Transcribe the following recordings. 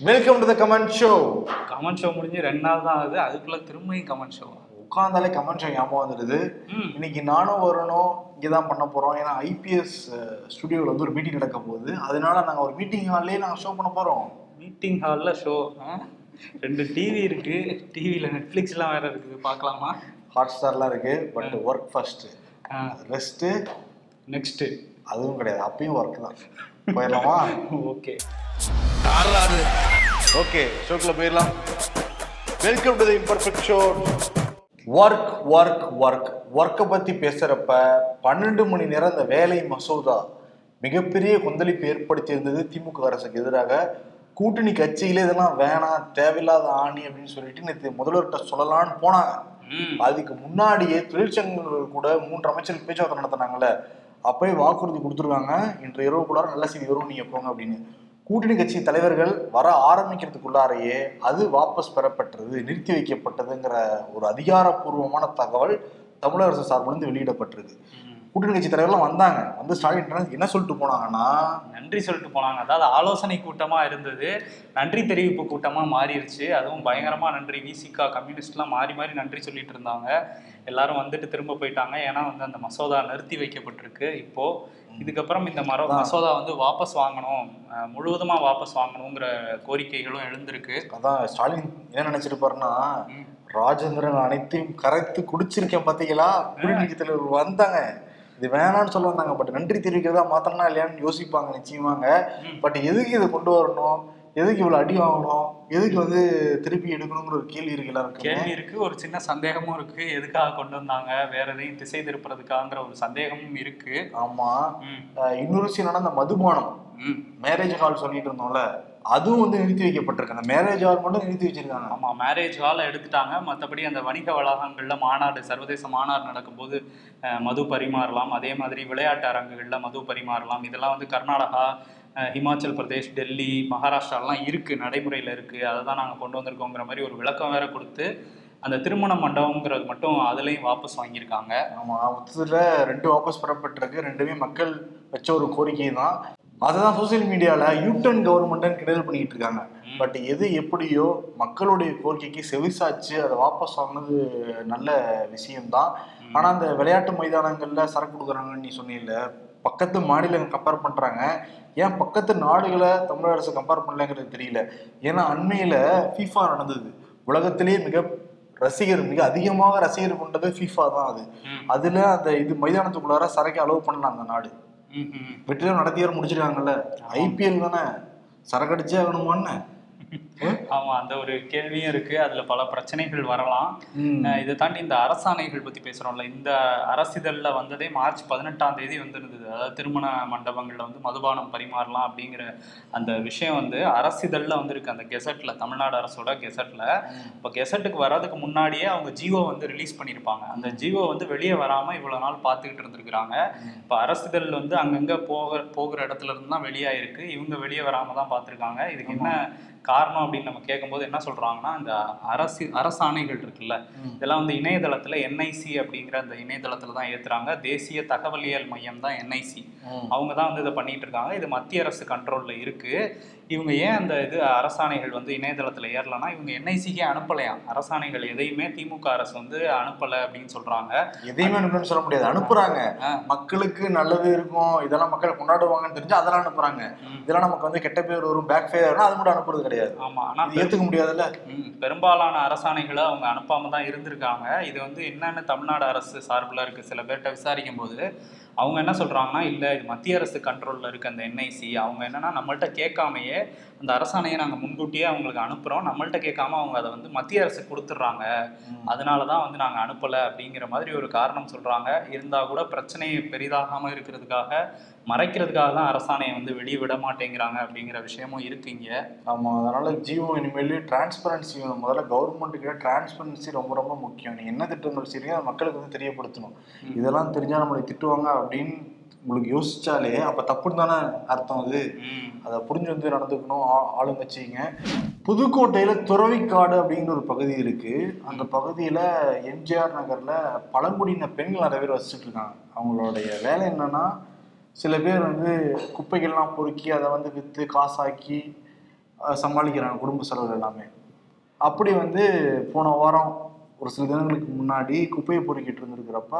Welcome to the comment show comment show முடிஞ்சு ரெண்டு நாள் தான் ஆகுது. அதுக்குள்ள திரும்பியும் கமெண்ட் ஷோ உட்காந்தாலே கமெண்ட் ஷோ ஞாபகம் வந்துடுது இன்னைக்கு நானும் வரணும். இங்கே தான் பண்ண போகிறோம் ஏன்னா ஐபிஎஸ் ஸ்டுடியோவில் வந்து ஒரு மீட்டிங் நடக்க போகுது. அதனால நாங்கள் ஒரு மீட்டிங் ஹால்லேயே நாங்கள் ஷோ பண்ண போகிறோம் மீட்டிங் ஹாலில் ஷோ ரெண்டு டிவி இருக்கு. டிவியில் நெட்ஃப்ளிக்ஸ்லாம் வேற இருக்குது. பார்க்கலாமா? ஹாட் ஸ்டார்லாம் இருக்குது but work first rest next அதுவும் கிடையாது. அப்பயும் ஒர்க் தான். போயிடலாமா? ஓகே ஓகே ஷோக்குள்ள போயிடலாம். Welcome to the imperfect show work work work ஒர்க்கை பற்றி பேசுகிறப்ப பன்னெண்டு மணி நேரம் இந்த வேலை மசோதா மிகப்பெரிய கொந்தளிப்பு ஏற்படுத்தியிருந்தது திமுக அரசுக்கு எதிராக. கூட்டணி கட்சியிலே இதெல்லாம் வேணாம் தேவையில்லாத ஆணி அப்படின்னு சொல்லிட்டு நேற்று முதல்வர்கிட்ட சொல்லலாம்னு போனாங்க. அதுக்கு முன்னாடியே தொழிற்சங்கங்கள் கூட மூன்று அமைச்சர்கள் பேச்சுவார்த்தை நடத்தினாங்கல்ல அப்பவே வாக்குறுதி கொடுத்துருக்காங்க. இன்று இரவுக்குள்ளார நல்ல செய்தி வரும் நீங்க போங்க அப்படின்னு. கூட்டணி கட்சி தலைவர்கள் வர ஆரம்பிக்கிறதுக்குள்ளாரையே அது வாபஸ் பெறப்பட்டது நிறுத்தி வைக்கப்பட்டதுங்கிற ஒரு அதிகாரப்பூர்வமான தகவல் தமிழக அரசு சார்பிலிருந்து வெளியிடப்பட்டிருக்கு. கூட்டணி கட்சி தலைவர்லாம் வந்தாங்க. வந்து ஸ்டாலின் என்ன சொல்லிட்டு போனாங்கன்னா நன்றி சொல்லிட்டு போனாங்க. அதாவது ஆலோசனை கூட்டமா இருந்தது. நன்றி தெரிவிப்பு கூட்டமா மாறிடுச்சு அதுவும் பயங்கரமா நன்றி. விசிகா கம்யூனிஸ்ட்லாம் மாறி மாறி நன்றி சொல்லிட்டு இருந்தாங்க. எல்லாரும் வந்துட்டு திரும்ப போயிட்டாங்க. ஏன்னா வந்து அந்த மசோதா நிறுத்தி வைக்கப்பட்டிருக்கு. இப்போ இதுக்கப்புறம் இந்த மர மசோதா வந்து வாபஸ் வாங்கணும். அஹ், முழுவதுமா வாபஸ் வாங்கணுங்கிற கோரிக்கைகளும் எழுந்திருக்கு. அதான் ஸ்டாலின் என்ன நினைச்சிருப்பாருன்னா. ராஜேந்திரன் அனைத்தையும் கரைத்து குடிச்சிருக்கேன் பாத்தீங்களா? கூட்டணி கட்சி தலைவர்கள் வந்தாங்க. இது வேணாம்னு சொல்ல வந்தாங்க பட் நன்றி தெரிவிக்கிறதா மாத்தனா இல்லையான்னு யோசிப்பாங்க நிச்சயமாங்க. பட் எதுக்கு இதை கொண்டு வரணும்? எதுக்கு இவ்வளவு அடி வாங்கணும்? எதுக்கு வந்து திருப்பி எடுக்கணுங்கிற ஒரு கேள்வி இருக்கு எல்லாருக்கும். கேள்வி இருக்கு ஒரு சின்ன சந்தேகமும் இருக்கு. எதுக்காக கொண்டு வந்தாங்க? வேற எதையும் திசை திருப்புறதுக்காங்கிற ஒரு சந்தேகமும் இருக்கு. ஆமா. இன்னொரு என்னன்னா அந்த மதுபானம். மேரேஜ் ஹால் சொல்லிட்டு இருந்தோம்ல. அதுவும் வந்து நிறுத்தி வைக்கப்பட்டிருக்கு. அந்த மேரேஜ் ஹால் மட்டும் நிறுத்தி வச்சிருக்காங்க. ஆமா மேரேஜ் ஹால் எடுத்துட்டாங்க. மற்றபடி அந்த வணிக வளாகங்கள்ல மாநாடு சர்வதேச மாநாடு நடக்கும்போது மது பரிமாறலாம். அதே மாதிரி விளையாட்டு அரங்குகள்ல மது பரிமாறலாம். இதெல்லாம் வந்து கர்நாடகா ஹிமாச்சல் பிரதேஷ் டெல்லி மகாராஷ்டிராலாம் இருக்கு நடைமுறையில இருக்கு. அதை தான் நாங்கள் கொண்டு வந்திருக்கோங்கிற மாதிரி ஒரு விளக்கம் வேற கொடுத்து அந்த திருமண மண்டபங்கிறது மட்டும் அதுலயும் வாபஸ் வாங்கியிருக்காங்க. ஆமா மொத்தத்துல ரெண்டு வாபஸ் பெறப்பட்டிருக்கு. ரெண்டுமே மக்கள் வச்ச ஒரு கோரிக்கை தான். அதுதான் சோசியல் மீடியால யூட்டன் கவர்மெண்ட்னு கிண்டல் பண்ணிட்டு இருக்காங்க. பட் எது எப்படியோ மக்களுடைய கோரிக்கைக்கு செவிசாச்சு அதை வாபஸ் வாங்கினது நல்ல விஷயம்தான் ம். ஆனா அந்த விளையாட்டு மைதானங்கள்ல சரக்கு கொடுக்குறாங்கன்னு நீ சொன்னீல்ல பக்கத்து மாநிலங்கள் கம்பேர் பண்றாங்க ஏன் பக்கத்து நாடுகளை தமிழக அரசு கம்பேர் பண்ணலங்கிறது தெரியல ஏன்னா அண்மையில ஃபீஃபா நடந்தது உலகத்திலேயே மிக ரசிகர் மிக அதிகமாக ரசிகர் கொண்டது ஃபீஃபா தான் அது. அதுல அந்த இது மைதானத்துக்குள்ளார சரக்கு அலோவ் பண்ணலாம் அந்த நாடு. வெற்றிடம் நடத்தியார் முடிச்சிருக்காங்கல்ல? ஐபிஎல் தானே? சரக்கு அடிச்சே ஆகணுமான்னு? ஆமா அந்த ஒரு கேள்வியும் இருக்கு. அதுல பல பிரச்சனைகள் வரலாம். இதை தாண்டி இந்த அரசாணைகள் பத்தி பேசுறோம்ல இந்த அரசிதழ்ல வந்ததே மார்ச் பதினெட்டாம் தேதி வந்திருந்தது. அதாவது திருமண மண்டபங்கள்ல வந்து மதுபானம் பரிமாறலாம் அப்படிங்கிற அந்த விஷயம் வந்து அரசிதழ்ல வந்திருக்கு. அந்த கெசட்ல தமிழ்நாடு அரசோட கெசட்ல. இப்போ கெசட்டுக்கு வர்றதுக்கு முன்னாடியே அவங்க ஜியோ வந்து ரிலீஸ் பண்ணியிருப்பாங்க அந்த ஜியோ வந்து வெளியே வராம இவ்வளவு நாள் பார்த்துக்கிட்டு இருந்திருக்கிறாங்க. இப்போ அரசிதழ் வந்து அங்கங்க போக போகிற இடத்துல இருந்து தான் வெளியாயிருக்கு. இவங்க வெளியே வராம தான் பார்த்துருக்காங்க. இதுக்கு என்ன காரணம் அப்படின்னு நம்ம கேட்கும்போது என்ன சொல்றாங்கன்னா இந்த அரசு அரசாணைகள் இருக்குல்ல. இதெல்லாம் வந்து இணையதளத்துல என்ஐசி அப்படிங்கிற அந்த இணையதளத்துல தான் ஏத்துறாங்க. தேசிய தகவலியல் மையம் தான் என்ஐசி. அவங்க தான் வந்து இதை பண்ணிட்டு இருக்காங்க. இது மத்திய அரசு கண்ட்ரோல்ல இருக்கு. இவங்க ஏன் அந்த இது அரசாணைகள் வந்து இணையதளத்துல ஏறலன்னா இவங்க என்ஐசிக்கே அனுப்பலையாம் அரசாணைகள் எதையுமே திமுக அரசு வந்து அனுப்பல அப்படின்னு சொல்றாங்க. எதையுமே அனுப்பணும்னு சொல்ல முடியாது. அனுப்புறாங்க. மக்களுக்கு நல்லது இருக்கும் இதெல்லாம் மக்கள் கொண்டாடுவாங்கன்னு தெரிஞ்சு அதெல்லாம் அனுப்புறாங்க. இதெல்லாம் நமக்கு வந்து கெட்ட பேர் வரும் பேக் ஃபேர் அது மட்டும் அனுப்புறது கிடையாது. ஆமா ஆனா ஏத்துக்க முடியாதுல்ல? பெரும்பாலான அரசாணைகளை அவங்க அனுப்பாம தான் இருந்திருக்காங்க. இது வந்து என்னன்னு தமிழ்நாடு அரசு சார்பில் இருக்கு. சில பேர்கிட்ட விசாரிக்கும் போது அவங்க என்ன சொல்றாங்கன்னா இல்ல இது மத்திய அரசு கண்ட்ரோல்ல இருக்கு அந்த என்ஐசி அவங்க என்னன்னா நம்மள்ட்ட கேட்காமையே அந்த அரசாணையை நாங்க முன்கூட்டியே அவங்களுக்கு அனுப்புறோம். நம்மள்ட்ட கேட்காம அவங்க அதை வந்து மத்திய அரசு கொடுத்துட்றாங்க. அதனால தான் வந்து நாங்க அனுப்பல. அப்படிங்கிற மாதிரி ஒரு காரணம் சொல்றாங்க. இருந்தா கூட பிரச்சனையை பெரிதாகாம இருக்கிறதுக்காக மறைக்கிறதுக்காக தான் அரசாணையை வந்து வெளியே விட மாட்டேங்கிறாங்க அப்படிங்கிற விஷயமும் இருக்கு இங்க. ஆமா அதனால ஜியோ இனிமேல் டிரான்ஸ்பரன்சி முதல்ல கவர்மெண்ட்டுக்கு டிரான்ஸ்பரன்சி ரொம்ப ரொம்ப முக்கியம். நீங்க என்ன திட்டங்கள் செய்றீங்க அதை மக்களுக்கு வந்து தெரியப்படுத்தணும். இதெல்லாம் தெரிஞ்சா நம்மளை திட்டுவாங்க அப்படின்னு உங்களுக்கு யோசிச்சாலே அப்ப தப்புன்னு தானே அர்த்தம் அது. அதை புரிஞ்சு வந்து நடந்துக்கணும் ஆளுங்கட்சிங்க. புதுக்கோட்டையில துறவிக்காடு அப்படிங்கிற ஒரு பகுதி இருக்கு. அந்த பகுதியில எம்ஜிஆர் நகர்ல பழங்குடியின பெண்கள் நிறைய பேர் வசிச்சுட்டு இருக்காங்க. அவங்களுடைய வேலை என்னன்னா சில பேர் வந்து குப்பைகள்லாம் பொறுக்கி அதை வந்து விற்று காசாக்கி சமாளிக்கிறாங்க குடும்ப செலவு எல்லாமே. அப்படி வந்து போன வாரம் ஒரு சில தினங்களுக்கு முன்னாடி குப்பையை பொறுக்கிட்டு இருந்திருக்கிறப்ப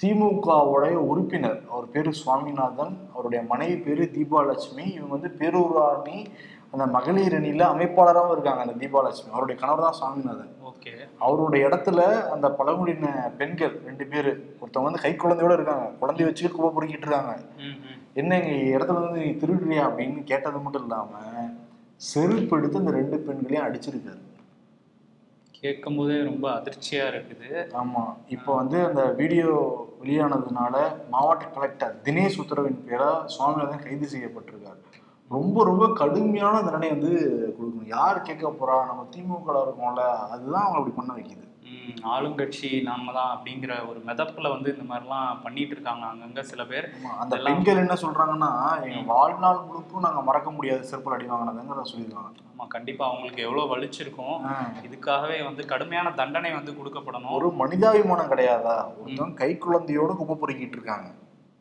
திமுகவுடைய உறுப்பினர் அவர் பேரு சுவாமிநாதன் அவருடைய மனைவி பேரு தீபாலட்சுமி இவங்க வந்து பேரூராணி அந்த மகளிர் அணியில அமைப்பாளராகவும் இருக்காங்க அந்த தீபாலட்சுமி. அவருடைய கணவர் தான் சுவாமிநாதன். ஓகே. அவருடைய இடத்துல அந்த பழங்குடியின பெண்கள் ரெண்டு பேர் ஒருத்தவங்க வந்து கை குழந்தையோட இருக்காங்க குழந்தைய வச்சு குப்பை பொறுக்கிட்டு இருக்காங்க. என்ன எங்க இடத்துல வந்து நீ திருடுறியா அப்படின்னு கேட்டது மட்டும் இல்லாம செருப்பு எடுத்து அந்த ரெண்டு பெண்களையும் அடிச்சிருக்காரு. கேட்கும் போதே ரொம்ப அதிர்ச்சியா இருக்குது. ஆமா. இப்போ வந்து அந்த வீடியோ வெளியானதுனால மாவட்ட கலெக்டர் தினேஷ் உத்தரவின் பேரா சுவாமிநாதன் கைது செய்யப்பட்டிருக்காரு. ரொம்ப ரொம்ப கடுமையான தண்டனை வந்து கொடுக்கணும். யார் கேட்க போறா? நம்ம திமுக இருக்கோம்ல அதுதான் அவங்க அப்படி பண்ண வைக்குது. ஆளுங்கட்சி நாம தான் அப்படிங்கிற ஒரு மெதப்புல வந்து இந்த மாதிரிலாம் பண்ணிட்டு இருக்காங்க அங்கங்க சில பேர். அந்த பெண்கள் என்ன சொல்றாங்கன்னா எங்க வாழ்நாள் முழுக்கும் நாங்க மறக்க முடியாது செருப்பல் அடி வாங்கினதுங்கிற சொல்லியிருக்காங்க. ஆமா கண்டிப்பா அவங்களுக்கு எவ்வளவு வலிச்சிருக்கும். இதுக்காகவே வந்து கடுமையான தண்டனை வந்து கொடுக்கப்படணும். ஒரு மனிதாபிமானம் கிடையாதா? ஒருத்தவங்க கை குழந்தையோட குப்பை பொறுக்கிட்டு இருக்காங்க.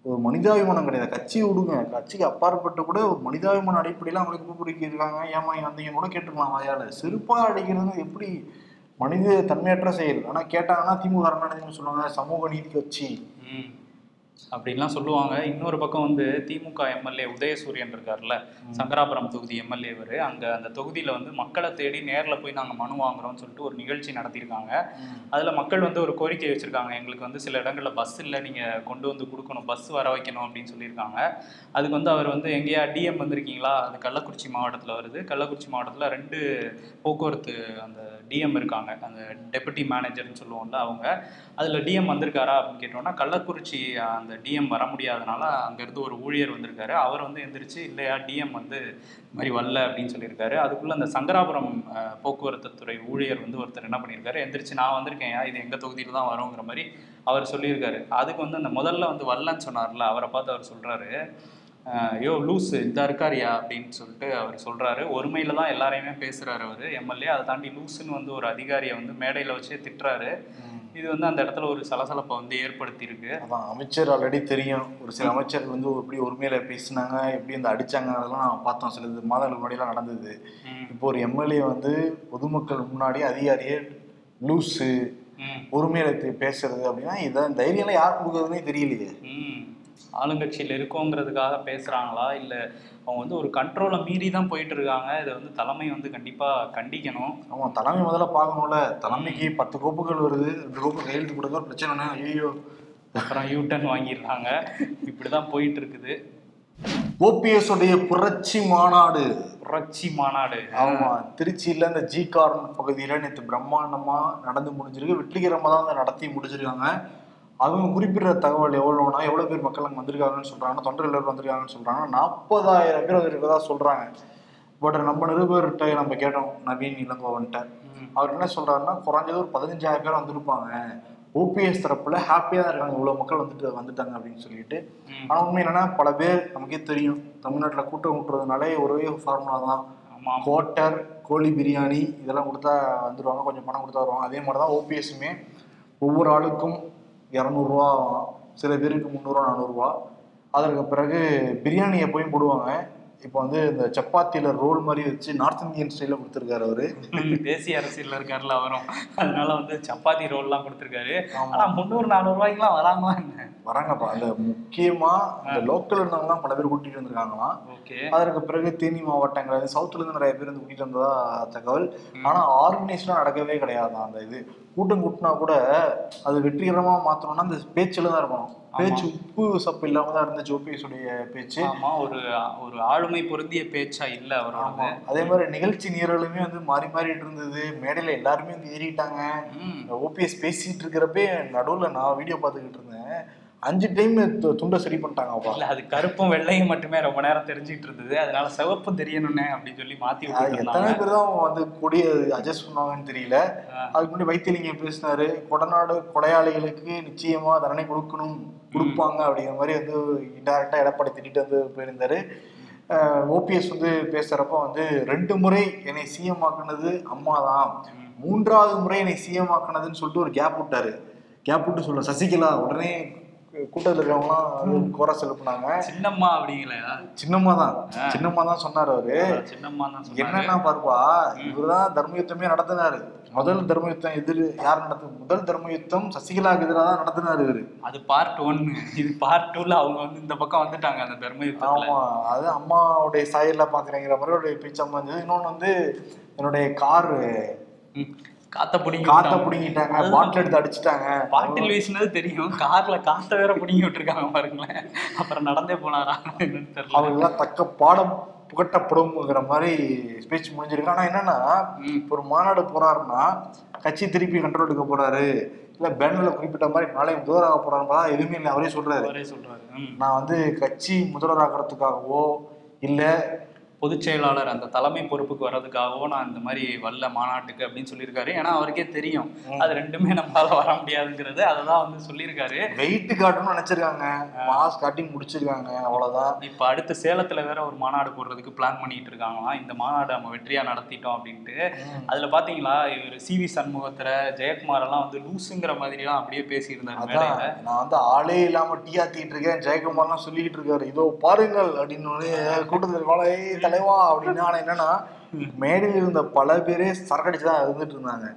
ஒரு மனிதாபிமானம் கிடையாது. கட்சி விடுங்க. கட்சிக்கு அப்பாற்பட்டு கூட ஒரு மனிதாபிமான அடிப்படையில அவங்க குப்பை பொறுக்கி இருக்காங்க. ஏமா வந்தீங்க கூட கேட்டுக்கலாம் வாயால. செருப்பா அடிக்கிறது எப்படி மனித தன்மையற்ற செயல். ஆனா கேட்டாங்கன்னா திமுக என்ன சொல்லுவாங்க சமூக நீதி கட்சி. அப்படின்லாம் சொல்லுவாங்க. இன்னொரு பக்கம் வந்து திமுக எம்எல்ஏ உதயசூரியன் இருக்கார்ல சங்கராபுரம் தொகுதி எம்எல்ஏ இவர். அங்க அந்த தொகுதியில வந்து மக்களை தேடி நேர்ல போய் நாங்க மனு வாங்குறோம்னு சொல்லிட்டு ஒரு நிகழ்ச்சி நடத்தியிருக்காங்க. அதுல மக்கள் வந்து ஒரு கோரிக்கை வச்சிருக்காங்க. எங்களுக்கு வந்து சில இடங்கள்ல பஸ் இல்லை நீங்க கொண்டு வந்து கொடுக்கணும் பஸ் வர வைக்கணும் அப்படின்னு சொல்லியிருக்காங்க. அதுக்கு வந்து அவர் வந்து எங்கேயா டிஎம் வந்திருக்கீங்களா? அது கள்ளக்குறிச்சி மாவட்டத்துல வருது. கள்ளக்குறிச்சி மாவட்டத்துல ரெண்டு போக்குவரத்து அந்த டிஎம் இருக்காங்க. அந்த டெபுட்டி மேனேஜர்னு சொல்லுவோம்ல அவங்க. அதில் டிஎம் வந்திருக்காரா அப்படின்னு கேட்டோம்னா கள்ளக்குறிச்சி அந்த அந்த டிஎம் வர முடியாதனால அங்கேருந்து ஒரு ஊழியர் வந்திருக்காரு. அவர் வந்து எந்திரிச்சு இல்லையா டிஎம் வந்து இது மாதிரி வரல அப்படின்னு சொல்லியிருக்காரு. அதுக்குள்ளே அந்த சங்கராபுரம் போக்குவரத்து துறை ஊழியர் வந்து ஒருத்தர் என்ன பண்ணியிருக்காரு? எந்திரிச்சு நான் வந்திருக்கேன். இது எங்கள் தொகுதியில் தான் வருங்கிற மாதிரி அவர் சொல்லியிருக்காரு. அதுக்கு வந்து அந்த முதல்ல வந்து வரலன்னு சொன்னார்ல அவரை பார்த்து அவர் சொல்கிறாரு ஐயோ லூஸு லூஸ் இந்த இருக்காரியா? அப்படின்னு சொல்லிட்டு அவர் சொல்கிறாரு ஒருமையில் தான் எல்லாரையுமே பேசுகிறாரு அவர். எம்எல்ஏ அதை தாண்டி லூஸுன்னு வந்து ஒரு அதிகாரியை வந்து மேடையில் வச்சே திட்டுறாரு. இது வந்து அந்த இடத்துல ஒரு சலசலப்பை வந்து ஏற்படுத்தி இருக்கு அதான் அமைச்சர் ஆல்ரெடி தெரியும். ஒரு சில அமைச்சர் வந்து எப்படி உரிமையில பேசினாங்க எப்படி வந்து அடிச்சாங்க அதெல்லாம் நம்ம பார்த்தோம். சில இது மாதங்களுக்கு முன்னாடிலாம் நடந்தது. இப்போ ஒரு எம்எல்ஏ வந்து பொதுமக்கள் முன்னாடி அதிகாரியே லூஸு உரிமையில பேசுறது அப்படின்னா இதான் தைரியம்லாம் யார் கொடுக்குறதுனே தெரியலையே. ஆளுங்கட்சியில் இருக்கோங்கிறதுக்காக பேசுறாங்களா? இல்ல அவங்க வந்து ஒரு கண்ட்ரோலை மீறி தான் போயிட்டு இருக்காங்க இதை வந்து தலைமை வந்து கண்டிப்பா கண்டிக்கணும். ஆமா தலைமை முதல்ல பார்க்கணும்ல. தலைமைக்கு பத்து கோப்புகள் வருது. ரெண்டு கோப்பு கையெழுத்து கொடுக்க ஒரு பிரச்சனைனா ஐயோ அப்புறம் யூட்டன் வாங்கிடுறாங்க. இப்படிதான் போயிட்டு இருக்குது ஓபிஎஸ் உடைய புரட்சி மாநாடு. புரட்சி மாநாடு. ஆமா திருச்சியில இந்த ஜி கார்டன் பகுதியில நேற்று பிரம்மாண்டமா நடந்து முடிஞ்சிருக்கு. வெற்றிகரமா தான் நடத்தி முடிச்சிருக்காங்க. அவங்க குறிப்பிட்ட தகவல் எவ்வளோனா எவ்வளவு பேர் மக்கள் அங்கே வந்திருக்காங்கன்னு சொல்றாங்க தொண்டர்கள் வந்திருக்காங்கன்னு சொல்றாங்க நாற்பதாயிரம் பேர் வந்திருக்கதா சொல்றாங்க. பட் நம்ம நிருபர்கிட்ட நம்ம கேட்டோம் நவீன் இளங்கோவன்ட்ட. அவர் என்ன சொல்றாருன்னா குறைஞ்சது ஒரு பதினஞ்சாயிரம் பேர் வந்திருப்பாங்க. ஓபிஎஸ் தரப்புல ஹாப்பியா தான் இருக்காங்க இவ்வளவு மக்கள் வந்துட்டு வந்துட்டாங்க அப்படின்னு சொல்லிட்டு. ம். ஆனா உண்மை என்னன்னா பல பேர் நமக்கே தெரியும் தமிழ்நாட்டுல கூட்டம் விட்டுறதுனாலே ஒரே ஃபார்முலா தான். ஆமா குவார்ட்டர் கோழி பிரியாணி இதெல்லாம் கொடுத்தா வந்துடுவாங்க கொஞ்சம் பணம் கொடுத்தா வருவாங்க. அதே மாதிரி தான் ஓபிஎஸ்ஸுமே ஒவ்வொரு ஆளுக்கும் இரநூறுவா சில பேருக்கு முந்நூறுவா நானூறுரூவா அதற்கு பிறகு பிரியாணியை போய் போடுவாங்க. இப்போ வந்து இந்த சப்பாத்தியில ரோல் மாதிரி வச்சு நார்த் இந்தியன் ஸ்டைலில் கொடுத்துருக்காரு அவரு. தேசிய அரசியல்ல இருக்காருல அவரும். அதனால வந்து சப்பாத்தி ரோல்லாம் கொடுத்துருக்காரு. ஆனா முந்நூறு நானூறு ரூபாய்க்குலாம் வராங்களா என்ன? வராங்கப்பா. அந்த முக்கியமா இந்த லோக்கல் இருந்தவங்கலாம் பல பேர் கூட்டிட்டு வந்திருக்காங்களாம். அதற்கு பிறகு தேனி மாவட்டங்கள் சவுத்துல இருந்து நிறைய பேர் வந்து கூட்டிட்டு வந்ததா தகவல். ஆனா ஆர்கனைஸ்டா நடக்கவே கிடையாது அந்த இது. கூட்டம் கூட்டினா கூட அது வெற்றிகரமா மாத்தணும்னா அந்த பேச்சுல தான் இருக்கணும். பேச்சு உப்பு சப்பு இல்லாம தான் இருந்துச்சு ஓபிஎஸ் உடைய பேச்சு. ஆமா ஒரு ஒரு ஆளுமை பொருந்திய பேச்சா இல்ல அவரோடது. அதே மாதிரி நிகழ்ச்சி நீரலுமே வந்து மாறி மாறிட்டு இருந்தது. மேடையில எல்லாருமே வந்து ஏறிட்டாங்க. ஓபிஎஸ் பேசிட்டு இருக்கிறப்பே நடுவுல நான் வீடியோ பார்த்துக்கிட்டு இருந்தேன். அஞ்சு டைம் துண்டை சரி பண்ணிட்டாங்கப்பா. இல்ல அது கருப்பும் வெள்ளையும் மட்டுமே ரொம்ப நேரம் தெரிஞ்சுட்டு இருந்தது. அதனால சிவப்பும் தெரியணும்னே அப்படின்னு சொல்லி மாத்தி எத்தனை பேர் தான் வந்து கொடிய அட்ஜஸ்ட் பண்ணுவாங்கன்னு தெரியல. அதுக்கு முன்னாடி வைத்தியலிங்கம் பேசினாரு? கொடநாடு கொடையாளிகளுக்கு நிச்சயமா தண்டனை கொடுக்கணும் கொடுப்பாங்க அப்படிங்கிற மாதிரி வந்து இன்டெரக்டா எடப்பாடி திட்டிட்டு வந்து போயிருந்தாரு. ஓபிஎஸ் வந்து பேசுறப்ப வந்து ரெண்டு முறை என்னை சிஎம் ஆக்குனது அம்மா தான். மூன்றாவது முறை என்னை சிஎம் ஆக்குனதுன்னு சொல்லிட்டு ஒரு கேப் விட்டாரு. கேப் விட்டு சொல்ல சசிகலா உடனே கூட்டத்தில் இருக்கிறவங்களாம் கோரஸ் எழுப்புனாங்க சின்னம்மா அப்படிங்களா சின்னம்மா தான். சின்னம்மா தான் சொன்னார் அவரு. சின்னம்மா தான் சொன்னாரு. என்னன்னா பாருப்பா இவர்தான் தர்ம யுத்தமே நடத்தினாரு. முதல் தர்ம யுத்தம் எதிர் யார் நடத்து முதல் தர்ம யுத்தம் சசிகலாவுக்கு எதிராக தான் நடத்தினாரு இவரு. அது பார்ட் ஒன்னு இது பார்ட் டூல அவங்க வந்து இந்த பக்கம் வந்துட்டாங்க அந்த தர்ம யுத்தத்துல ஆமா அது அம்மாவுடைய சாயல்ல பாக்குறேங்கிற மாதிரி ஒரு பேச்சம்மா இருந்தது இன்னொன்னு வந்து என்னுடைய கார். காத்த பிடிங்கி காத்த. பிடிங்கிட்டாங்க. பாட்டில் எடுத்து அடிச்சிட்டாங்க பாட்டில் வீசினது தெரியும் கார்ல காத்த வேற பிடிங்கி விட்டுருக்காங்க பாருங்களேன் அப்புறம் நடந்தே போனாரா என்னன்னு தெரியல அவங்க எல்லாம் தக்க பாடம் புகட்டப்படும்ங்கிற மாதிரி ஸ்பீச் முடிஞ்சிருக்கு ஆனா என்னன்னா. இப்ப ஒரு மாநாடு போறாருன்னா கட்சி திருப்பி கண்ட்ரோல் எடுக்க போறாரு இல்ல பேனர்ல குறிப்பிட்ட மாதிரி நாளை முதல்வராக போறாருன்னா எதுவுமே இல்லை அவரே சொல்றாரு அவரே சொல்றாரு. நான் வந்து கட்சி முதல்வராகிறதுக்காகவோ இல்ல பொதுச் செயலாளர் அந்த தலைமை பொறுப்புக்கு வர்றதுக்காகவோ நான் இந்த மாதிரி வரல மாநாட்டுக்கு அப்படின்னு சொல்லியிருக்காரு. ஏன்னா அவருக்கே தெரியும். அது ரெண்டுமே நம்மளால வர முடியாதுங்கிறது. அதை தான் வந்து சொல்லியிருக்காரு. வெயிட் காட்டணும்னு நினைச்சிருக்காங்க. மாஸ் காட்டி முடிச்சிருக்காங்க. அவ்வளவுதான். இப்போ அடுத்து சேலத்துல வேற ஒரு மாநாடு போடுறதுக்கு பிளான் பண்ணிட்டு இருக்காங்களாம். இந்த மாநாடு நம்ம வெற்றியா நடத்திட்டோம் அப்படின்ட்டு. அதுல பாத்தீங்களா இவர் சி வி சண்முகத்துல ஜெயக்குமார் எல்லாம் வந்து லூசுங்கிற மாதிரி எல்லாம் அப்படியே மேடையில. நான் வந்து ஆளே இல்லாம டீ ஆத்திட்டு இருக்கேன். ஜெயக்குமார்லாம் சொல்லிக்கிட்டு இருக்காரு. இதோ பாருங்கள் அப்படின்னு கூட்டத்தில் வாழ "ஏய், தலைவா அப்படின்னு. என்னன்னா மேடையில் இருந்த பல பேரே சரக்கடிச்சு தான் இருந்துட்டு இருந்தாங்க.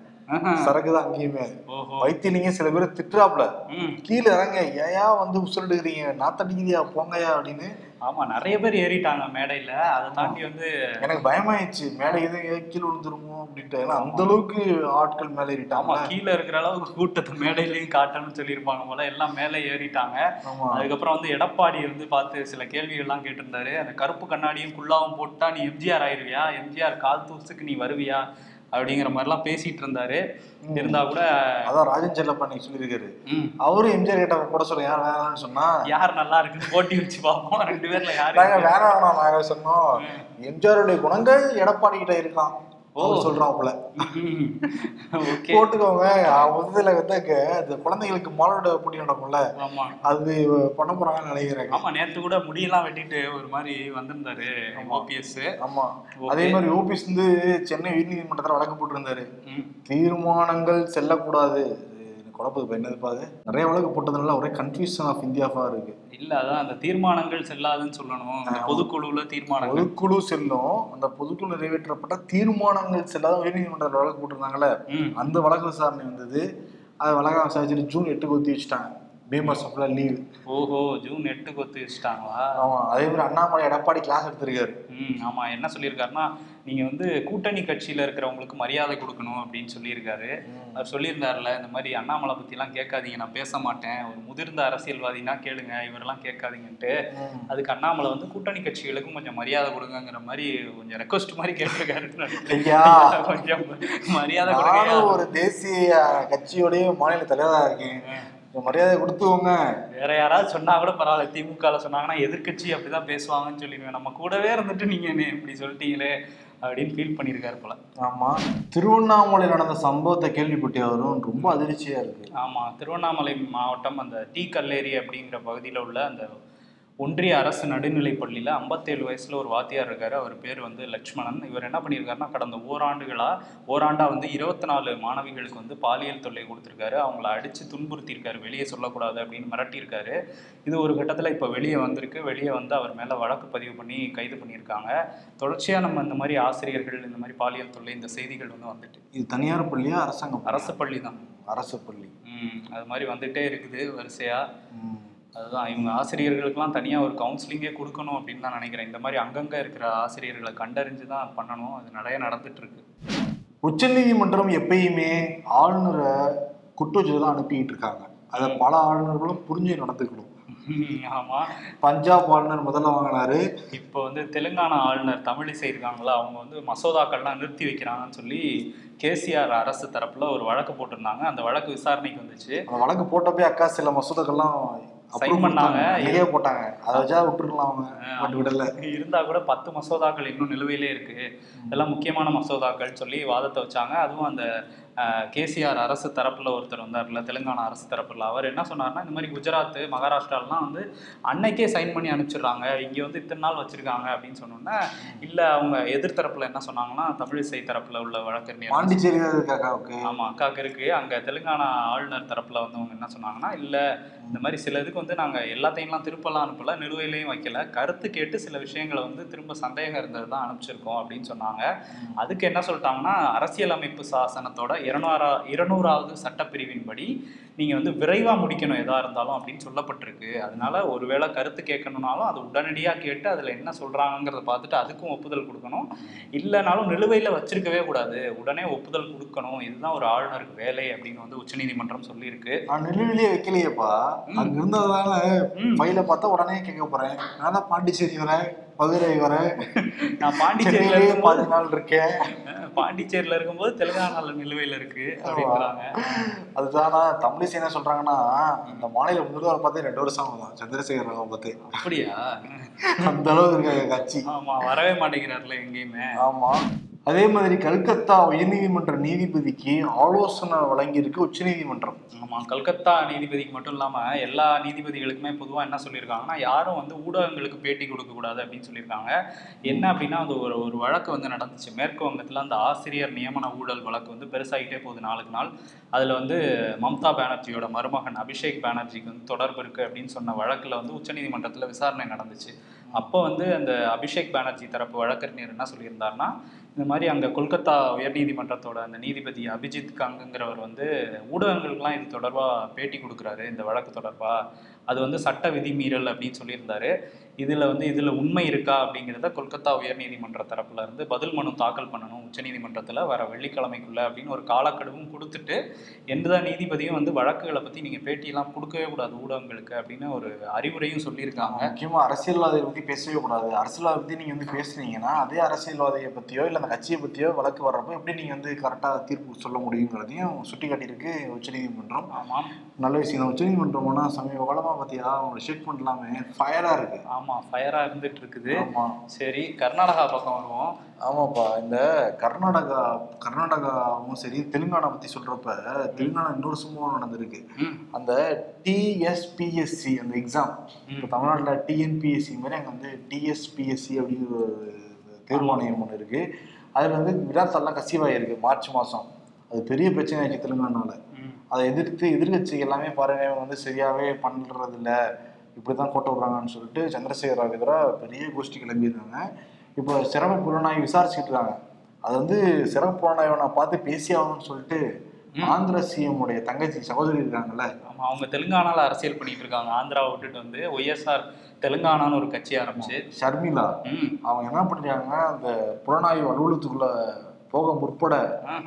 சரக்கு தான் அங்கேயுமே. வைத்தியலிங்க சில பேர் திட்டுறாப்ல கீழே இறங்க ஏயா வந்து உசுரடுக்கிறீங்க நாத்தடிக்கிறியா போங்கயா அப்படின்னு. ஆமா நிறைய பேர் ஏறிட்டாங்க மேடையில. அதை தாண்டி வந்து எனக்கு பயமாயிடுச்சு. மேடை எதுவும் கீழே விழுந்துருமோ அப்படின்ட்டு. ஏன்னா அந்த அளவுக்கு ஆட்கள் மேலே ஆமா ஏறிட்டாங்க கீழே இருக்கிற அளவுக்கு கூட்டத்தை மேடையிலயும் காட்டணும்னு சொல்லியிருப்பாங்க போல. எல்லாம் மேலே ஏறிட்டாங்க. அதுக்கப்புறம் வந்து எடப்பாடி வந்து பார்த்து சில கேள்விகள்லாம் கேட்டிருந்தாரு. அந்த கருப்பு கண்ணாடியும் குள்ளாவும் போட்டா நீ எம்ஜிஆர் ஆயிருவியா? எம்ஜிஆர் கால் தூசுக்கு நீ வருவியா? அப்படிங்கிற மாதிரிலாம் பேசிட்டு இருந்தாரு. இருந்தா கூட அதான் ராஜன் செல்லப்பா நீங்க சொல்லியிருக்காரு. அவரும் எம்ஜிஆர் கிட்ட போட சொல்ல யார் வேணாம்னு சொன்னா யார் நல்லா இருக்குன்னு போட்டி வச்சு பார்ப்போம். ரெண்டு பேர்ல யாரு நாங்க வேணாம் நாங்க சொன்னோம் எம்ஜிஆருடைய குணங்கள் எடப்பாடி கிட்ட இருக்கான் அவர் சொல்றாப்புல போட்டுக்கோங்க. முதல்ல வந்து அங்க இந்த குழந்தைகளுக்கு மாலோட போட்டி நடக்கும்ல. அது பண்ண போறாங்கன்னு நினைக்கிறேன் ஆமா நேத்து கூட முடியெல்லாம் வெட்டிட்டு ஒரு மாதிரி வந்திருந்தாரு ஓபிஎஸ் ஆமா. அதே மாதிரி ஓபிஎஸ் வந்து சென்னை உயர்நீதிமன்றத்துல வழக்கு போட்டிருந்தாரு. தீர்மானங்கள் செல்லக்கூடாது. குழப்பது இப்ப என்னதுப்பா அது நிறைய வழக்கு போட்டதுனால ஒரே கன்ஃபியூஷன் ஆஃப் இந்தியாவா இருக்கு. இல்ல அதான் அந்த தீர்மானங்கள் செல்லாதுன்னு சொல்லணும். பொதுக்குழுவுல தீர்மானங்கள். பொதுக்குழு செல்லும். அந்த பொதுக்குழு நிறைவேற்றப்பட்ட தீர்மானங்கள் செல்லாத உயர்நீதிமன்றத்தில் வழக்கு போட்டிருந்தாங்கல்ல? ம். அந்த வழக்கு விசாரணை வந்தது. அது வழக்கு விசாரிச்சுட்டு ஜூன் எட்டுக்கு ஒத்தி வச்சுட்டாங்க. பீமர் சப்ல லீவ் ஓஹோ ஜூன் எட்டுக்கு ஒத்து வச்சுட்டாங்களா? ஆமா அதே மாதிரி அண்ணாமலை எடப்பாடி கிளாஸ் எடுத்திருக்காரு. ம் ஆமா. என்ன சொல்லியிருக்காருன்னா நீங்க வந்து கூட்டணி கட்சியில இருக்கிறவங்களுக்கு மரியாதை கொடுக்கணும் அப்படின்னு சொல்லியிருக்காரு. அவர் சொல்லியிருந்தாருல இந்த மாதிரி அண்ணாமலை பத்திலாம் கேட்காதீங்க நான் பேச மாட்டேன். ஒரு முதிர்ந்த அரசியல்வாதினா கேளுங்க இவரெல்லாம் கேட்காதீங்கன்ட்டு. அதுக்கு அண்ணாமலை வந்து கூட்டணி கட்சிகளுக்கும் கொஞ்சம் மரியாதை கொடுங்கங்கிற மாதிரி கொஞ்சம் ரெக்வஸ்ட் மாதிரி கேட்டிருக்காரு. கொஞ்சம் மரியாதை கொடுங்க. ஒரு தேசிய கட்சியோடைய மாநில தலைவரா இருக்கேன். மரியாதை கொடுத்துக்கோங்க. வேற யாராவது சொன்னா கூட பரவாயில்ல திமுக சொன்னாங்கன்னா எதிர்க்கட்சி அப்படிதான் பேசுவாங்கன்னு சொல்லிடுவேன். நம்ம கூடவே இருந்துட்டு நீங்க இப்படி சொல்லிட்டீங்களே? அப்படின்னு ஃபீல் பண்ணியிருக்காரு போல. ஆமா. திருவண்ணாமலை நடந்த சம்பவத்தை கேள்விப்பட்டு அவரும் ரொம்ப அதிர்ச்சியா இருக்கு. ஆமா. திருவண்ணாமலை மாவட்டம் அந்த டீ கல்லேரி அப்படிங்கிற பகுதியில் உள்ள அந்த ஒன்றிய அரசு நடுநிலைப் பள்ளியில் ஐம்பத்தேழு வயசுல ஒரு வாத்தியார் இருக்காரு. அவர் பேர் வந்து லட்சுமணன். இவர் என்ன பண்ணியிருக்காருன்னா கடந்த ஓராண்டுகளா ஓராண்டா வந்து இருபத்தி நாலு மாணவிகளுக்கு வந்து பாலியல் தொல்லை கொடுத்துருக்காரு. அவங்கள அடிச்சு துன்புறுத்தியிருக்காரு. வெளியே சொல்லக்கூடாது அப்படின்னு மிரட்டியிருக்காரு. இது ஒரு கட்டத்தில் இப்போ வெளியே வந்திருக்கு. வெளியே வந்து அவர் மேலே வழக்கு பதிவு பண்ணி கைது பண்ணியிருக்காங்க. தொடர்ச்சியாக நம்ம இந்த மாதிரி ஆசிரியர்கள் இந்த மாதிரி பாலியல் தொல்லை இந்த செய்திகள் வந்து வந்துட்டு இது தனியார் பள்ளியா அரசாங்க பள்ளியா? அரசு பள்ளி தான். அரசு பள்ளி. ம் அது மாதிரி வந்துட்டே இருக்குது வரிசையா. ம். அதுதான் இவங்க ஆசிரியர்களுக்கெல்லாம் தனியாக ஒரு கவுன்சிலிங்கே கொடுக்கணும் அப்படின்னு தான் நினைக்கிறேன். இந்த மாதிரி அங்கங்கே இருக்கிற ஆசிரியர்களை கண்டறிஞ்சு தான் பண்ணணும். அது நிறைய நடந்துட்டு இருக்கு உச்சநீதிமன்றம் எப்பயுமே ஆளுநரை குற்றச்சாட்டு தான் அனுப்பிட்டு இருக்காங்க. அதை பல ஆளுநர்களும் புரிஞ்சு நடந்துக்கணும். ஆமா. பஞ்சாப் ஆளுநர் முதல்ல வாங்கினாரு. இப்போ வந்து தெலுங்கானா ஆளுநர் தமிழிசை இருக்காங்களா அவங்க வந்து மசோதாக்கள்லாம் நிறுத்தி வைக்கிறாங்கன்னு சொல்லி கேசிஆர் அரசு தரப்புல ஒரு வழக்கு போட்டிருந்தாங்க. அந்த வழக்கு விசாரணைக்கு வந்துச்சு. அந்த வழக்கு போட்டப்பே அக்கா சில மசோதாக்கள்லாம் பண்ணாங்க. பண்ணாங்க. நிறைய போட்டாங்க. அதை வச்சா விட்டுருக்கலாம் அவங்க. பட் விடல. இருந்தா கூட பத்து மசோதாக்கள் இன்னும் நிலுவையிலே இருக்கு. இதெல்லாம் முக்கியமான மசோதாக்கள் சொல்லி வாதத்தை வச்சாங்க. அதுவும் அந்த கேசிஆர் அரசு தரப்புல ஒருத்தர் வந்தார்ல தெலுங்கானா அரசு தரப்புல. அவர் என்ன சொன்னார்னா இந்த மாதிரி குஜராத் மகாராஷ்டிராலாம் வந்து அன்னைக்கே சைன் பண்ணி அனுப்பிச்சிடுறாங்க. இங்க வந்து இத்தனை நாள் வச்சிருக்காங்க அப்படின்னு சொன்னோன்னே இல்ல அவங்க எதிர் தரப்புல என்ன சொன்னாங்கன்னா தமிழிசை தரப்புல உள்ள வழக்கறிஞர் பாண்டிச்சேரி அக்காவுக்கு ஆமா அக்காவுக்கு இருக்கு. அங்க தெலுங்கானா ஆளுநர் தரப்புல வந்து அவங்க என்ன சொன்னாங்கன்னா இல்ல இந்த மாதிரி சில இதுக்கு வந்து நாங்க எல்லாத்தையும்லாம் திருப்பலாம் அனுப்பல நிலுவையிலையும் வைக்கல. கருத்து கேட்டு சில விஷயங்களை வந்து திரும்ப சந்தேகம் இருந்தது தான் அனுப்பிச்சிருக்கோம் அப்படின்னு சொன்னாங்க. அதுக்கு என்ன சொல்லிட்டாங்கன்னா அரசியலமைப்பு சாசனத்தோட இருநூறா இருநூறாவது சட்டப்பிரிவின்படி நீங்க வந்து விரைவா முடிக்கணும் எதா இருந்தாலும் அப்படின்னு சொல்லப்பட்டிருக்கு. அதனால ஒருவேளை கருத்து கேட்கணும்னாலும் அது உடனடியா கேட்டு அதுல என்ன சொல்றாங்கங்கிறத பார்த்துட்டு அதுக்கும் ஒப்புதல் கொடுக்கணும். இல்லைனாலும் நிலுவையில வச்சிருக்கவே கூடாது. உடனே ஒப்புதல் கொடுக்கணும். இதுதான் ஒரு ஆளுநருக்கு வேலை அப்படின்னு வந்து உச்சநீதிமன்றம் சொல்லியிருக்கு. நான் நிலுவிலேயே வைக்கலையேப்பா. அங்க இருந்ததுனால. ஃபைல பார்த்தா உடனே கேட்க போறேன். நான் தான் பாண்டிச்சேரி வரேன். மதுரை வரேன் நான் பாண்டிச்சேரியில பாதி நாள் இருக்கேன். பாண்டிச்சேரியில இருக்கும்போது தெலுங்கானால நிலுவையில இருக்கு அப்படிங்கிறாங்க அதுதானா தமிழிசை என்ன சொல்றாங்கன்னா இந்த மாநில முதல்வர் பார்த்து ரெண்டு வருஷம் ஆகும் சந்திரசேகர் ராவ் பார்த்து அப்படியா? அந்த அளவுக்கு இருக்காங்க கட்சி. ஆமா வரவே மாட்டேங்கிறாருல எங்கேயுமே. ஆமா. அதே மாதிரி கல்கத்தா உயர்நீதிமன்ற நீதிபதிக்கு ஆலோசனை வழங்கியிருக்கு உச்சநீதிமன்றம் ஆமாம் கல்கத்தா நீதிபதிக்கு மட்டும் இல்லாமல் எல்லா நீதிபதிகளுக்குமே பொதுவாக என்ன சொல்லியிருக்காங்கன்னா யாரும் வந்து ஊடகங்களுக்கு பேட்டி கொடுக்கக்கூடாது அப்படின்னு சொல்லியிருக்காங்க. என்ன அப்படின்னா அந்த ஒரு ஒரு வழக்கு வந்து நடந்துச்சு. மேற்கு வங்கத்தில் அந்த ஆசிரியர் நியமன ஊழல் வழக்கு வந்து பெருசாகிட்டே போகுது நாளுக்கு நாள். அதில் வந்து மம்தா பானர்ஜியோட மருமகன் அபிஷேக் பானர்ஜிக்கு வந்து தொடர்பு இருக்குது அப்படின்னு சொன்ன வழக்கில் வந்து உச்சநீதிமன்றத்தில் விசாரணை நடந்துச்சு. அப்போ வந்து அந்த அபிஷேக் பானர்ஜி தரப்பு வழக்கறிஞர் என்ன சொல்லியிருந்தாருன்னா இந்த மாதிரி அங்கே கொல்கத்தா உயர்நீதிமன்றத்தோட அந்த நீதிபதி அபிஜித் கங்குங்கிறவர் வந்து ஊடகங்களுக்கெல்லாம் இது தொடர்பாக பேட்டி கொடுக்குறாரு இந்த வழக்கு தொடர்பாக அது வந்து சட்ட விதிமீறல் அப்படின்னு சொல்லியிருந்தாரு. இதில் வந்து இதில் உண்மை இருக்கா அப்படிங்கிறத கொல்கத்தா உயர்நீதிமன்ற தரப்புல இருந்து பதில் மனு தாக்கல் பண்ணணும். உச்சநீதிமன்றத்தில் வர வெள்ளிக்கிழமைக்குள்ள அப்படின்னு ஒரு காலக்கெடுவும் கொடுத்துட்டு எந்த நீதிபதியும் வந்து வழக்குகளை பற்றி நீங்கள் பேட்டியெல்லாம் கொடுக்கவே கூடாது ஊடகங்களுக்கு அப்படின்னு ஒரு அறிவுரையும் சொல்லியிருக்காங்க. முக்கியமா அரசியல்வாதியை பத்தி பேசவே கூடாது. அரசியல்வாதி பத்தி நீங்க வந்து பேசுனீங்கன்னா அதே அரசியல்வாதியை பத்தியோ இல்ல அந்த கட்சியை பத்தியோ வழக்கு வர்றப்போ எப்படி நீங்க வந்து கரெக்டா தீர்ப்பு சொல்ல முடியுங்கிறதையும் சுட்டி காட்டியிருக்கு உச்சநீதிமன்றம். ஆமாம். நல்ல விஷயம் தான். உச்சநீதிமன்றம் போனா சமீப காலமா பாத்தியா? அவங்களோட ஸ்டேட்மெண்ட் எல்லாமே ஃபயரா இருக்கு. ஆமாம். ஃபயராக இருந்துட்டு இருக்குது ஆமா. சரி கர்நாடகா பக்கம் வருவோம். ஆமாப்பா இந்த கர்நாடகா கர்நாடகாவும் சரி தெலுங்கானா பத்தி சொல்றப்ப தெலுங்கானா இன்னொரு சம்பவம் நடந்திருக்கு. அந்த டிஎஸ்பிஎஸ்சி அந்த எக்ஸாம் இப்போ தமிழ்நாட்டில் டிஎன்பிஎஸ்சி மாதிரி அங்கே வந்து டிஎஸ்பிஎஸ்சி அப்படிங்கிற ஒரு தேர்வாணையம் ஒன்று இருக்கு. அதில் வந்து விடாத்தெல்லாம் கசிவாயிருக்கு மார்ச் மாதம் அது பெரிய பிரச்சனை ஆயிடுச்சு தெலுங்கானால. ம். அதை எதிர்த்து எதிர்கட்சி எல்லாமே பாருங்க வந்து சரியாவே பண்றது இல்ல இப்படி தான் கோட்டை விடுறாங்கன்னு சொல்லிட்டு சந்திரசேகர் ராவ் எதிராக பெரிய கோஷ்டி கிளம்பியிருந்தாங்க இப்போ சிறப்பு புலனாய்வு விசாரிச்சுட்டு இருக்காங்க. அது வந்து சிறப்பு புலனாய்வை நான் பார்த்து பேசி ஆகணும்னு சொல்லிட்டு ஆந்திர சிஎம் உடைய தங்கச்சி சகோதரி இருக்காங்கல்ல. ஆமா அவங்க தெலுங்கானால அரசியல் பண்ணிட்டு இருக்காங்க. ஆந்திராவை விட்டுட்டு வந்து ஒய்எஸ்ஆர் தெலுங்கானான்னு ஒரு கட்சி ஆரம்பிச்சு. ஷர்மிளா. அவங்க என்ன பண்ணிருக்காங்க அந்த புலனாய்வு அலுவலகத்துக்குள்ள போக முற்பட.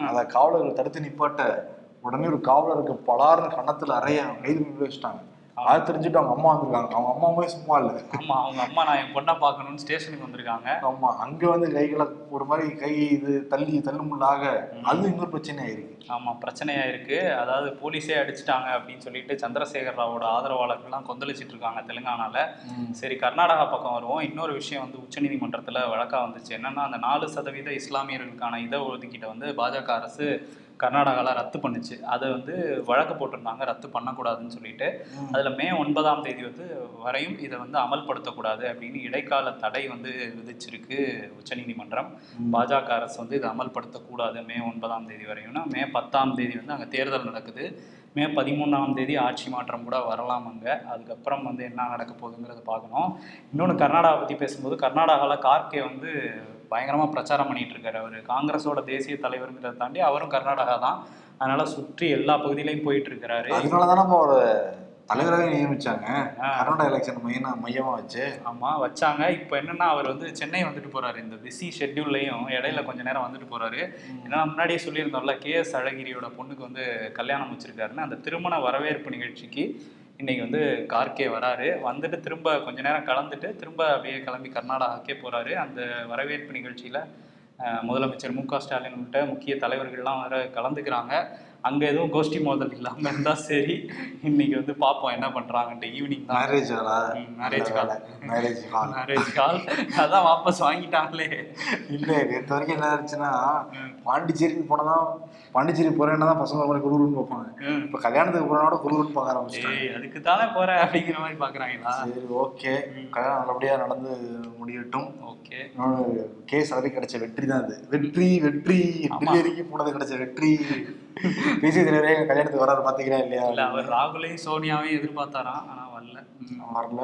அதை காவலர்கள் தடுத்து நிப்பாட்ட உடனே ஒரு காவலருக்கு பலார்னு கன்னத்துல அறைய கைது பண்ணி வச்சுட்டாங்க. அதை தெரிஞ்சுட்டு அவங்க அம்மா வந்திருக்காங்க. அவங்க அம்மாவே சும்மா இல்ல. ஆமா அவங்க அம்மா நான் என் பொண்ணை பார்க்கணும்னு ஸ்டேஷனுக்கு வந்திருக்காங்க. ஆமா அங்க வந்து கைகளை ஒரு மாதிரி கை இது தள்ளி தள்ளுமுள்ளாக அது இன்னொரு பிரச்சனை ஆயிருக்கு ஆமா பிரச்சனையா இருக்கு அதாவது போலீஸே அடிச்சிட்டாங்க அப்படின்னு சொல்லிட்டு சந்திரசேகர் ராவோட ஆதரவாளர்கள்லாம் கொந்தளிச்சிட்டு இருக்காங்க தெலுங்கானால. சரி கர்நாடகா பக்கம் வருவோம். இன்னொரு விஷயம் வந்து உச்சநீதிமன்றத்துல வழக்கா வந்துச்சு. என்னன்னா அந்த நாலு சதவீத இஸ்லாமியர்களுக்கான இட ஒதுக்கீட்டை வந்து பாஜக அரசு கர்நாடகாவில் ரத்து பண்ணுச்சு. அதை வந்து வழக்கு போட்டிருந்தாங்க. ரத்து பண்ணக்கூடாதுன்னு சொல்லிட்டு. அதுல மே ஒன்பதாம் தேதி வந்து வரையும் இதை வந்து அமல்படுத்தக்கூடாது அப்படின்னு இடைக்கால தடை வந்து விதிச்சிருக்கு உச்சநீதிமன்றம். பாஜக அரசு வந்து இதை அமல்படுத்தக்கூடாது மே ஒன்பதாம் தேதி வரையும்னா. மே பத்தாம் தேதி வந்து அங்கே தேர்தல் நடக்குது. மே பதிமூணாம் தேதி ஆட்சி மாற்றம் கூட வரலாம் அங்கே. அதுக்கப்புறம் வந்து என்ன நடக்க போகுதுங்கிறத பார்க்கணும். இன்னொன்று கர்நாடகா பற்றி பேசும்போது கர்நாடகாவில் கார்கே வந்து பயங்கரமாக பிரச்சாரம் பண்ணிகிட்டு இருக்காரு அவர். காங்கிரஸோட தேசிய தலைவருங்கிறத தாண்டி அவரும் கர்நாடகா தான். அதனால் சுற்றி எல்லா பகுதியிலையும் போயிட்டு இருக்கிறாரு. அதனால தானே ஒரு தலைவராக நியமிச்சாங்க. கர்நாடகா எலெக்ஷன் மையமா மையமா வச்சு. ஆமா வச்சாங்க. இப்போ என்னன்னா அவர் வந்து சென்னை வந்துட்டு போறாரு. இந்த பிஸி ஷெட்யூல்லையும் இடையில கொஞ்ச நேரம் வந்துட்டு போறாரு. ஏன்னா முன்னாடியே சொல்லியிருந்தோம்ல கே எஸ் அழகிரியோட பொண்ணுக்கு வந்து கல்யாணம் வச்சிருக்காருன்னு. அந்த திருமண வரவேற்பு நிகழ்ச்சிக்கு இன்னைக்கு வந்து கார்கே வராரு. வந்துட்டு திரும்ப கொஞ்ச நேரம் கலந்துட்டு திரும்ப அப்படியே கிளம்பி கர்நாடகாக்கே போறாரு. அந்த வரவேற்பு நிகழ்ச்சியில முதலமைச்சர் மு க ஸ்டாலின் உள்ளிட்ட முக்கிய தலைவர்கள்லாம் வர கலந்துக்கிறாங்க. அங்க எதுவும் கோஷ்டி மோதல் இல்லாம இருந்தா சரி. இன்னைக்கு வந்து பார்ப்போம் என்ன பண்றாங்கன்ட்டு ஈவினிங் மேரேஜ் ஆளா ம், marriage call. Marriage hall marriage call அதான் வாபஸ் வாங்கிட்டாங்களே. இல்ல நேற்று வரைக்கும் என்ன ஆச்சுன்னா பாண்டிச்சேரிக்கு போனதான் பாண்டிச்சேரி போறேன்னா தான் பசங்க மாதிரி குருன்னு பார்ப்பாங்க. இப்ப கல்யாணத்துக்கு போனோட குருன்னு பார்க்க ஆரம்பிச்சிட்டாங்க. அதுக்கு தானே போற அப்படிங்கிற மாதிரி பாக்குறாங்களா சரி ஓகே. கல்யாணம் நல்லபடியா நடந்து முடியட்டும். ஓகே. கேஸ் அதுக்கு கிடைச்ச வெற்றி தான் அது. வெற்றி வெற்றி. வெற்றி வரைக்கும் போனது கிடைச்ச வெற்றி. விஜய் தலைவரே கல்யாணத்துக்கு வராரு பாத்தீங்களா இல்லையா? இல்ல அவர் ராகுலையும் சோனியாவையும் எதிர்பார்த்தாராம் ஆனா வரல. வரல.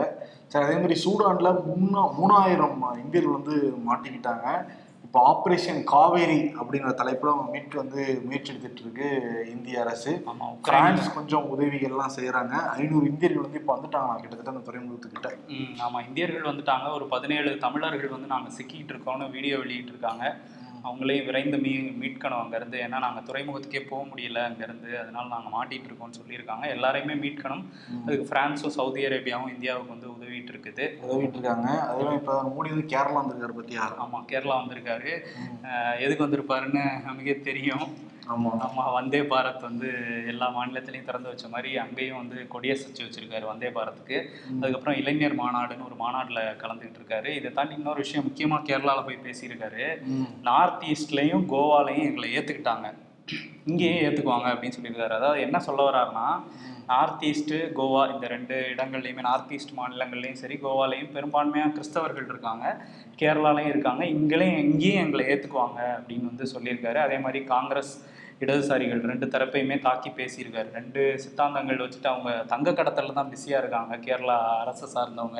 சரி அதே மாதிரி சூடான்ல மூணா மூணாயிரம் இந்தியர்கள் வந்து மாட்டிக்கிட்டாங்க. இப்போ ஆபரேஷன் காவேரி அப்படிங்கிற தலைப்புல அவங்க மீட்க வந்து முயற்சி எடுத்துட்டு இருக்கு இந்திய அரசு. பிரான்ஸ் கொஞ்சம் உதவிகள்லாம் செய்யறாங்க ஐநூறு இந்தியர்கள் வந்து இப்போ வந்துட்டாங்க கிட்டத்தட்ட அந்த துறைமுகத்துக்கிட்ட? ம், ஆமா இந்தியர்கள் வந்துட்டாங்க. ஒரு பதினேழு தமிழர்கள் வந்து நாங்க சிக்கிட்டு இருக்கோம்னு வீடியோ வெளியிட்டு இருக்காங்க அவங்களையும் விரைந்து மீ மீட்கணும் அங்கேருந்து. ஏன்னா நாங்கள் துறைமுகத்துக்கே போக முடியல அங்கேருந்து. அதனால நாங்கள் மாட்டிட்டு இருக்கோம்னு சொல்லியிருக்காங்க. எல்லாரையுமே மீட்கணும். அதுக்கு பிரான்ஸும் சவுதி அரேபியாவும் இந்தியாவுக்கு வந்து உதவிட்டு இருக்குது உதவிட்டு இருக்காங்க அதே மாதிரி பிரதமர் மோடி வந்து கேரளா வந்திருக்காரு பத்தியா? ஆமா கேரளா வந்திருக்காரு. எதுக்கு வந்திருப்பாருன்னு நமக்கே தெரியும். ஆமா. ஆமா வந்தே பாரத் வந்து எல்லா மாநிலத்திலையும் திறந்து வச்ச மாதிரி அங்கேயும் வந்து கொடியசைச்சு வச்சிருக்காரு வந்தே பாரத்துக்கு. அதுக்கப்புறம் இளைஞர் மாநாடுன்னு ஒரு மாநாடுல கலந்துக்கிட்டு இருக்காரு. இதை தாண்டி இன்னொரு விஷயம் முக்கியமா கேரளால போய் பேசியிருக்காரு. நார்த் ஈஸ்ட்லயும் கோவாலையும் எங்களை ஏத்துக்கிட்டாங்க. இங்கேயும் ஏத்துக்குவாங்க அப்படின்னு சொல்லியிருக்காரு. அதாவது என்ன சொல்ல வர்றாருன்னா நார்த் ஈஸ்ட் கோவா இந்த ரெண்டு இடங்கள்லையுமே நார்த் ஈஸ்ட் மாநிலங்கள்லையும் சரி கோவாலையும் பெரும்பான்மையாக கிறிஸ்தவர்கள் இருக்காங்க. கேரளாலையும் இருக்காங்க. இங்கேயும் இங்கேயும் எங்களை ஏற்றுக்குவாங்க அப்படின்னு வந்து சொல்லியிருக்காரு. அதே மாதிரி காங்கிரஸ் இடதுசாரிகள் ரெண்டு தரப்பையுமே தாக்கி பேசியிருக்காரு. ரெண்டு சித்தாந்தங்கள் வச்சுட்டு அவங்க தங்க கடத்தல தான் பிஸியாக இருக்காங்க. கேரளா அரசை சார்ந்தவங்க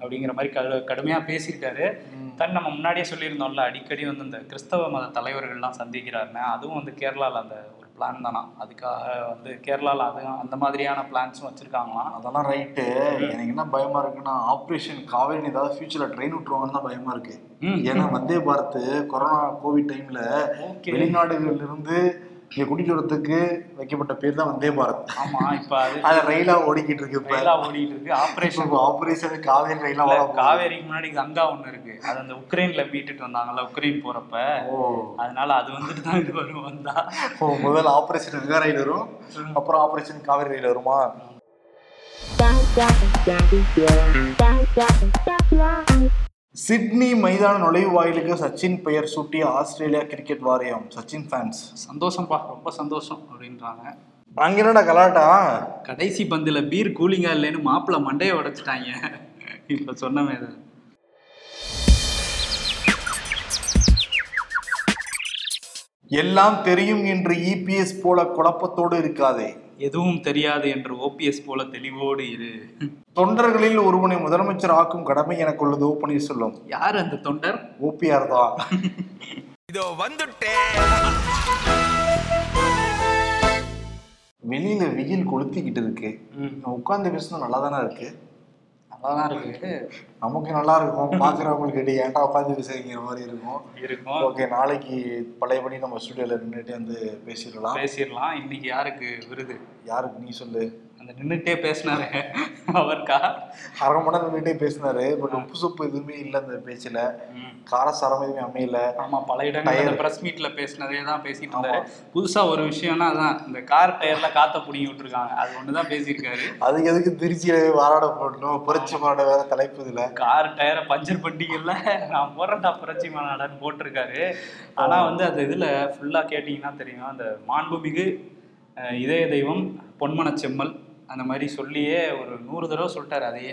அப்படிங்கிற மாதிரி கடு கடுமையாக பேசியிருக்காரு. தன் நம்ம முன்னாடியே சொல்லியிருந்தோம்ல அடிக்கடி வந்து இந்த கிறிஸ்தவ மத தலைவர்கள்லாம் சந்திக்கிறாருன்னு. அதுவும் வந்து கேரளாவில் அந்த ஒரு பிளான் தானா? அதுக்காக வந்து கேரளாவில் அதுவும் அந்த மாதிரியான பிளான்ஸும் வச்சுருக்காங்களாம். அதெல்லாம் ரைட்டு எனக்கு என்ன பயமா இருக்குன்னா ஆபரேஷன் காவேரி ஏதாவது ஃபியூச்சர்ல ட்ரெயின் விட்டுருவாங்கன்னு தான் பயமா இருக்கு. ம். ஏன்னா வந்தே பாரத் கொரோனா கோவிட் டைம்ல ஓகே. வெளிநாடுகள்ல இருந்து இங்க கூட்டிட்டு வரதுக்கு வைக்கப்பட்ட பேர் தான் வந்தே பாரத். ஆமா இப்ப அது அது ரயிலா ஓடிக்கிட்டு இருக்கு இப்ப. ரயிலா ஓடிட்டு இருக்கு. ஆபரேஷன் ஆபரேஷன் காவேரி ரயிலா. காவேரிக்கு முன்னாடி கங்கா ஒண்ணு இருக்கு. அது அந்த உக்ரைன்ல மீட்டுட்டு வந்தாங்கல்ல உக்ரைன் போறப்ப. ஓ. அதனால அது வந்துட்டு தான் இது வரும் வந்தா. ஓ, முதல்ல ஆபரேஷன் கங்கா ரயில் வரும். அப்புறம் ஆபரேஷன் காவேரி ரயில் வருமா? சிட்னி மைதான நுழைவாயிலுக்கு சச்சின் பெயர் சூட்டிய ஆஸ்திரேலியா கிரிக்கெட் வாரியம். சச்சின் ஃபேன்ஸ் சந்தோஷம்ப்பா ரொம்ப சந்தோஷம் அப்படின்றாங்க. அங்க என்னடா கலாட்டா? கடைசி பந்துல பீர் கூலிங்கா இல்லைன்னு மாப்பிள்ள மண்டைய உடைச்சிட்டாங்க. இப்ப சொன்னமே. எல்லாம் தெரியும் என்று இபிஎஸ் போல குழப்பத்தோடு இருக்காதே. எதுவும் தெரியாது என்று ஓபிஎஸ் போல தெளிவோடு இரு. தொண்டர்களில் ஒருவனை முதலமைச்சர் ஆக்கும் கடமை எனக்கு உள்ளது. ஓ பன்னீர்செல்வம் யார் அந்த தொண்டர்? ஓபிஆர் தான். இதோ வந்துட்டேன் வெளியில வெயில் கொளுத்திக்கிட்டு இருக்கு. உட்கார்ந்து பேசினா நல்லா தானே இருக்கு? நல்லாதான் இருக்கு. நமக்கு நல்லா இருக்கும் பாக்குறவங்களுக்கு இடையே ஏன்டா உட்காந்து பேசுறீங்கிற மாதிரி இருக்கும். இருக்கும். ஓகே நாளைக்கு பழையபடி நம்ம ஸ்டுடியோல நின்றுட்டு வந்து பேசிடலாம். பேசிடலாம். இன்னைக்கு யாருக்கு விருது? யாருக்கு நீ சொல்லு. அந்த நின்னுட்டே பேசினாரு. அவருக்கா? அரை மணி நேரம் நின்றுட்டே பேசினாரு. பட் உப்பு சொப்பு எதுவுமே இல்லை அந்த பேச்சுல. காரசாரம் எதுவுமே அமையல. ஆமா பல இடங்கள்ல Tire. பிரஸ் மீட்ல பேசினதே தான் பேசிட்டு இருந்தாரு. புதுசா ஒரு விஷயம்னா அதான் இந்த கார் டயர்ல காத்த புடிங்கி விட்டுருக்காங்க. அது ஒண்ணுதான் பேசியிருக்காரு. அதுக்கு எதுக்கு திருச்சியில வாராட போடணும்? புரட்சி மாட வேற தலைப்பு இதுல கார் டயரை பஞ்சர் பண்டிகைல நான் போறேன்டா புரட்சி மாநாடான்னு போட்டிருக்காரு. ஆனா வந்து அந்த இதுல ஃபுல்லா கேட்டீங்கன்னா தெரியும். அந்த மாண்புமிகு இதய தெய்வம் பொன்மனச் செம்மல் அந்த மாதிரி சொல்லியே ஒரு நூறு தடவை சொல்லிட்டாரு அதையே.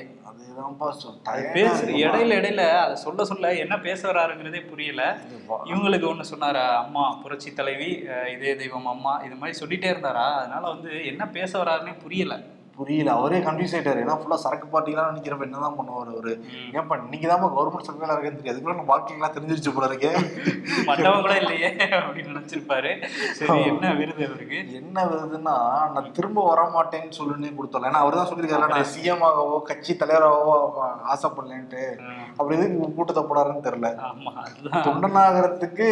பேசு? இடையில இடையில அதை சொல்ல சொல்ல என்ன பேச வராருங்கிறதே புரியல. இது இவங்களுக்கு ஒண்ணு சொன்னாரா அம்மா புரட்சி தலைவி இதய தெய்வம் அம்மா இது மாதிரி சொல்லிட்டே இருந்தாரா? அதனால வந்து என்ன பேச வராருன்னே புரியல. புரியல. அவரே கன்ஃபியூஸ் ஆயிட்டாரு. ஏன்னா ஃபுல்லா சரக்கு பாட்டிலாம் நினைக்கிறப்ப என்னதான் பண்ணுவார் அவரு. ஏன்ப்பா இன்னைக்கு தான் கவர்மெண்ட் சர்க்கிளா இருக்குன்னு தெரியும் அதுக்குள்ள நம்ம வாழ்க்கைலாம் தெரிஞ்சிருச்சு போல இருக்கே. கூட இல்லையே அப்படின்னு நினைச்சிருப்பாரு. சரி என்ன விருது அவருக்கு? என்ன வருதுன்னா நான் திரும்ப வர மாட்டேன்னு சொல்லுன்னே கொடுத்தோம். ஏன்னா அவர் தான் சொல்லியிருக்காரு நான் சிஎம் ஆகவோ கட்சி தலைவராகவோ ஆசைப்படலன்ட்டு. அப்படி எதுக்கு கூட்டத்தை போடாருன்னு தெரியல. தொண்டனாகிறதுக்கு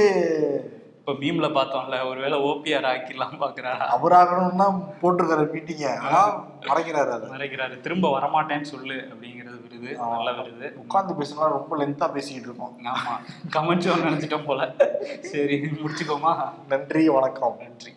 இப்ப மீம்ல பார்த்தோம்ல ஒருவேளை ஓபிஆர் ஆக்கிடலாம் பாக்குறாரா? அவராகணும்னு தான் போட்டிருக்காரு மீட்டிங்க. ஆனா மறைக்கிறாரு அது மறைக்கிறாரு. திரும்ப வரமாட்டேன்னு சொல்லு அப்படிங்கிறது விருது நல்ல விருது. உட்கார்ந்து பேசினா ரொம்ப லென்த்தா பேசிக்கிட்டு இருக்கோம். ஆமா. கமெண்ட்ஸ் நினைச்சிட்டோம் போல. சரி முடிச்சுக்கோமா? நன்றி வணக்கம். நன்றி.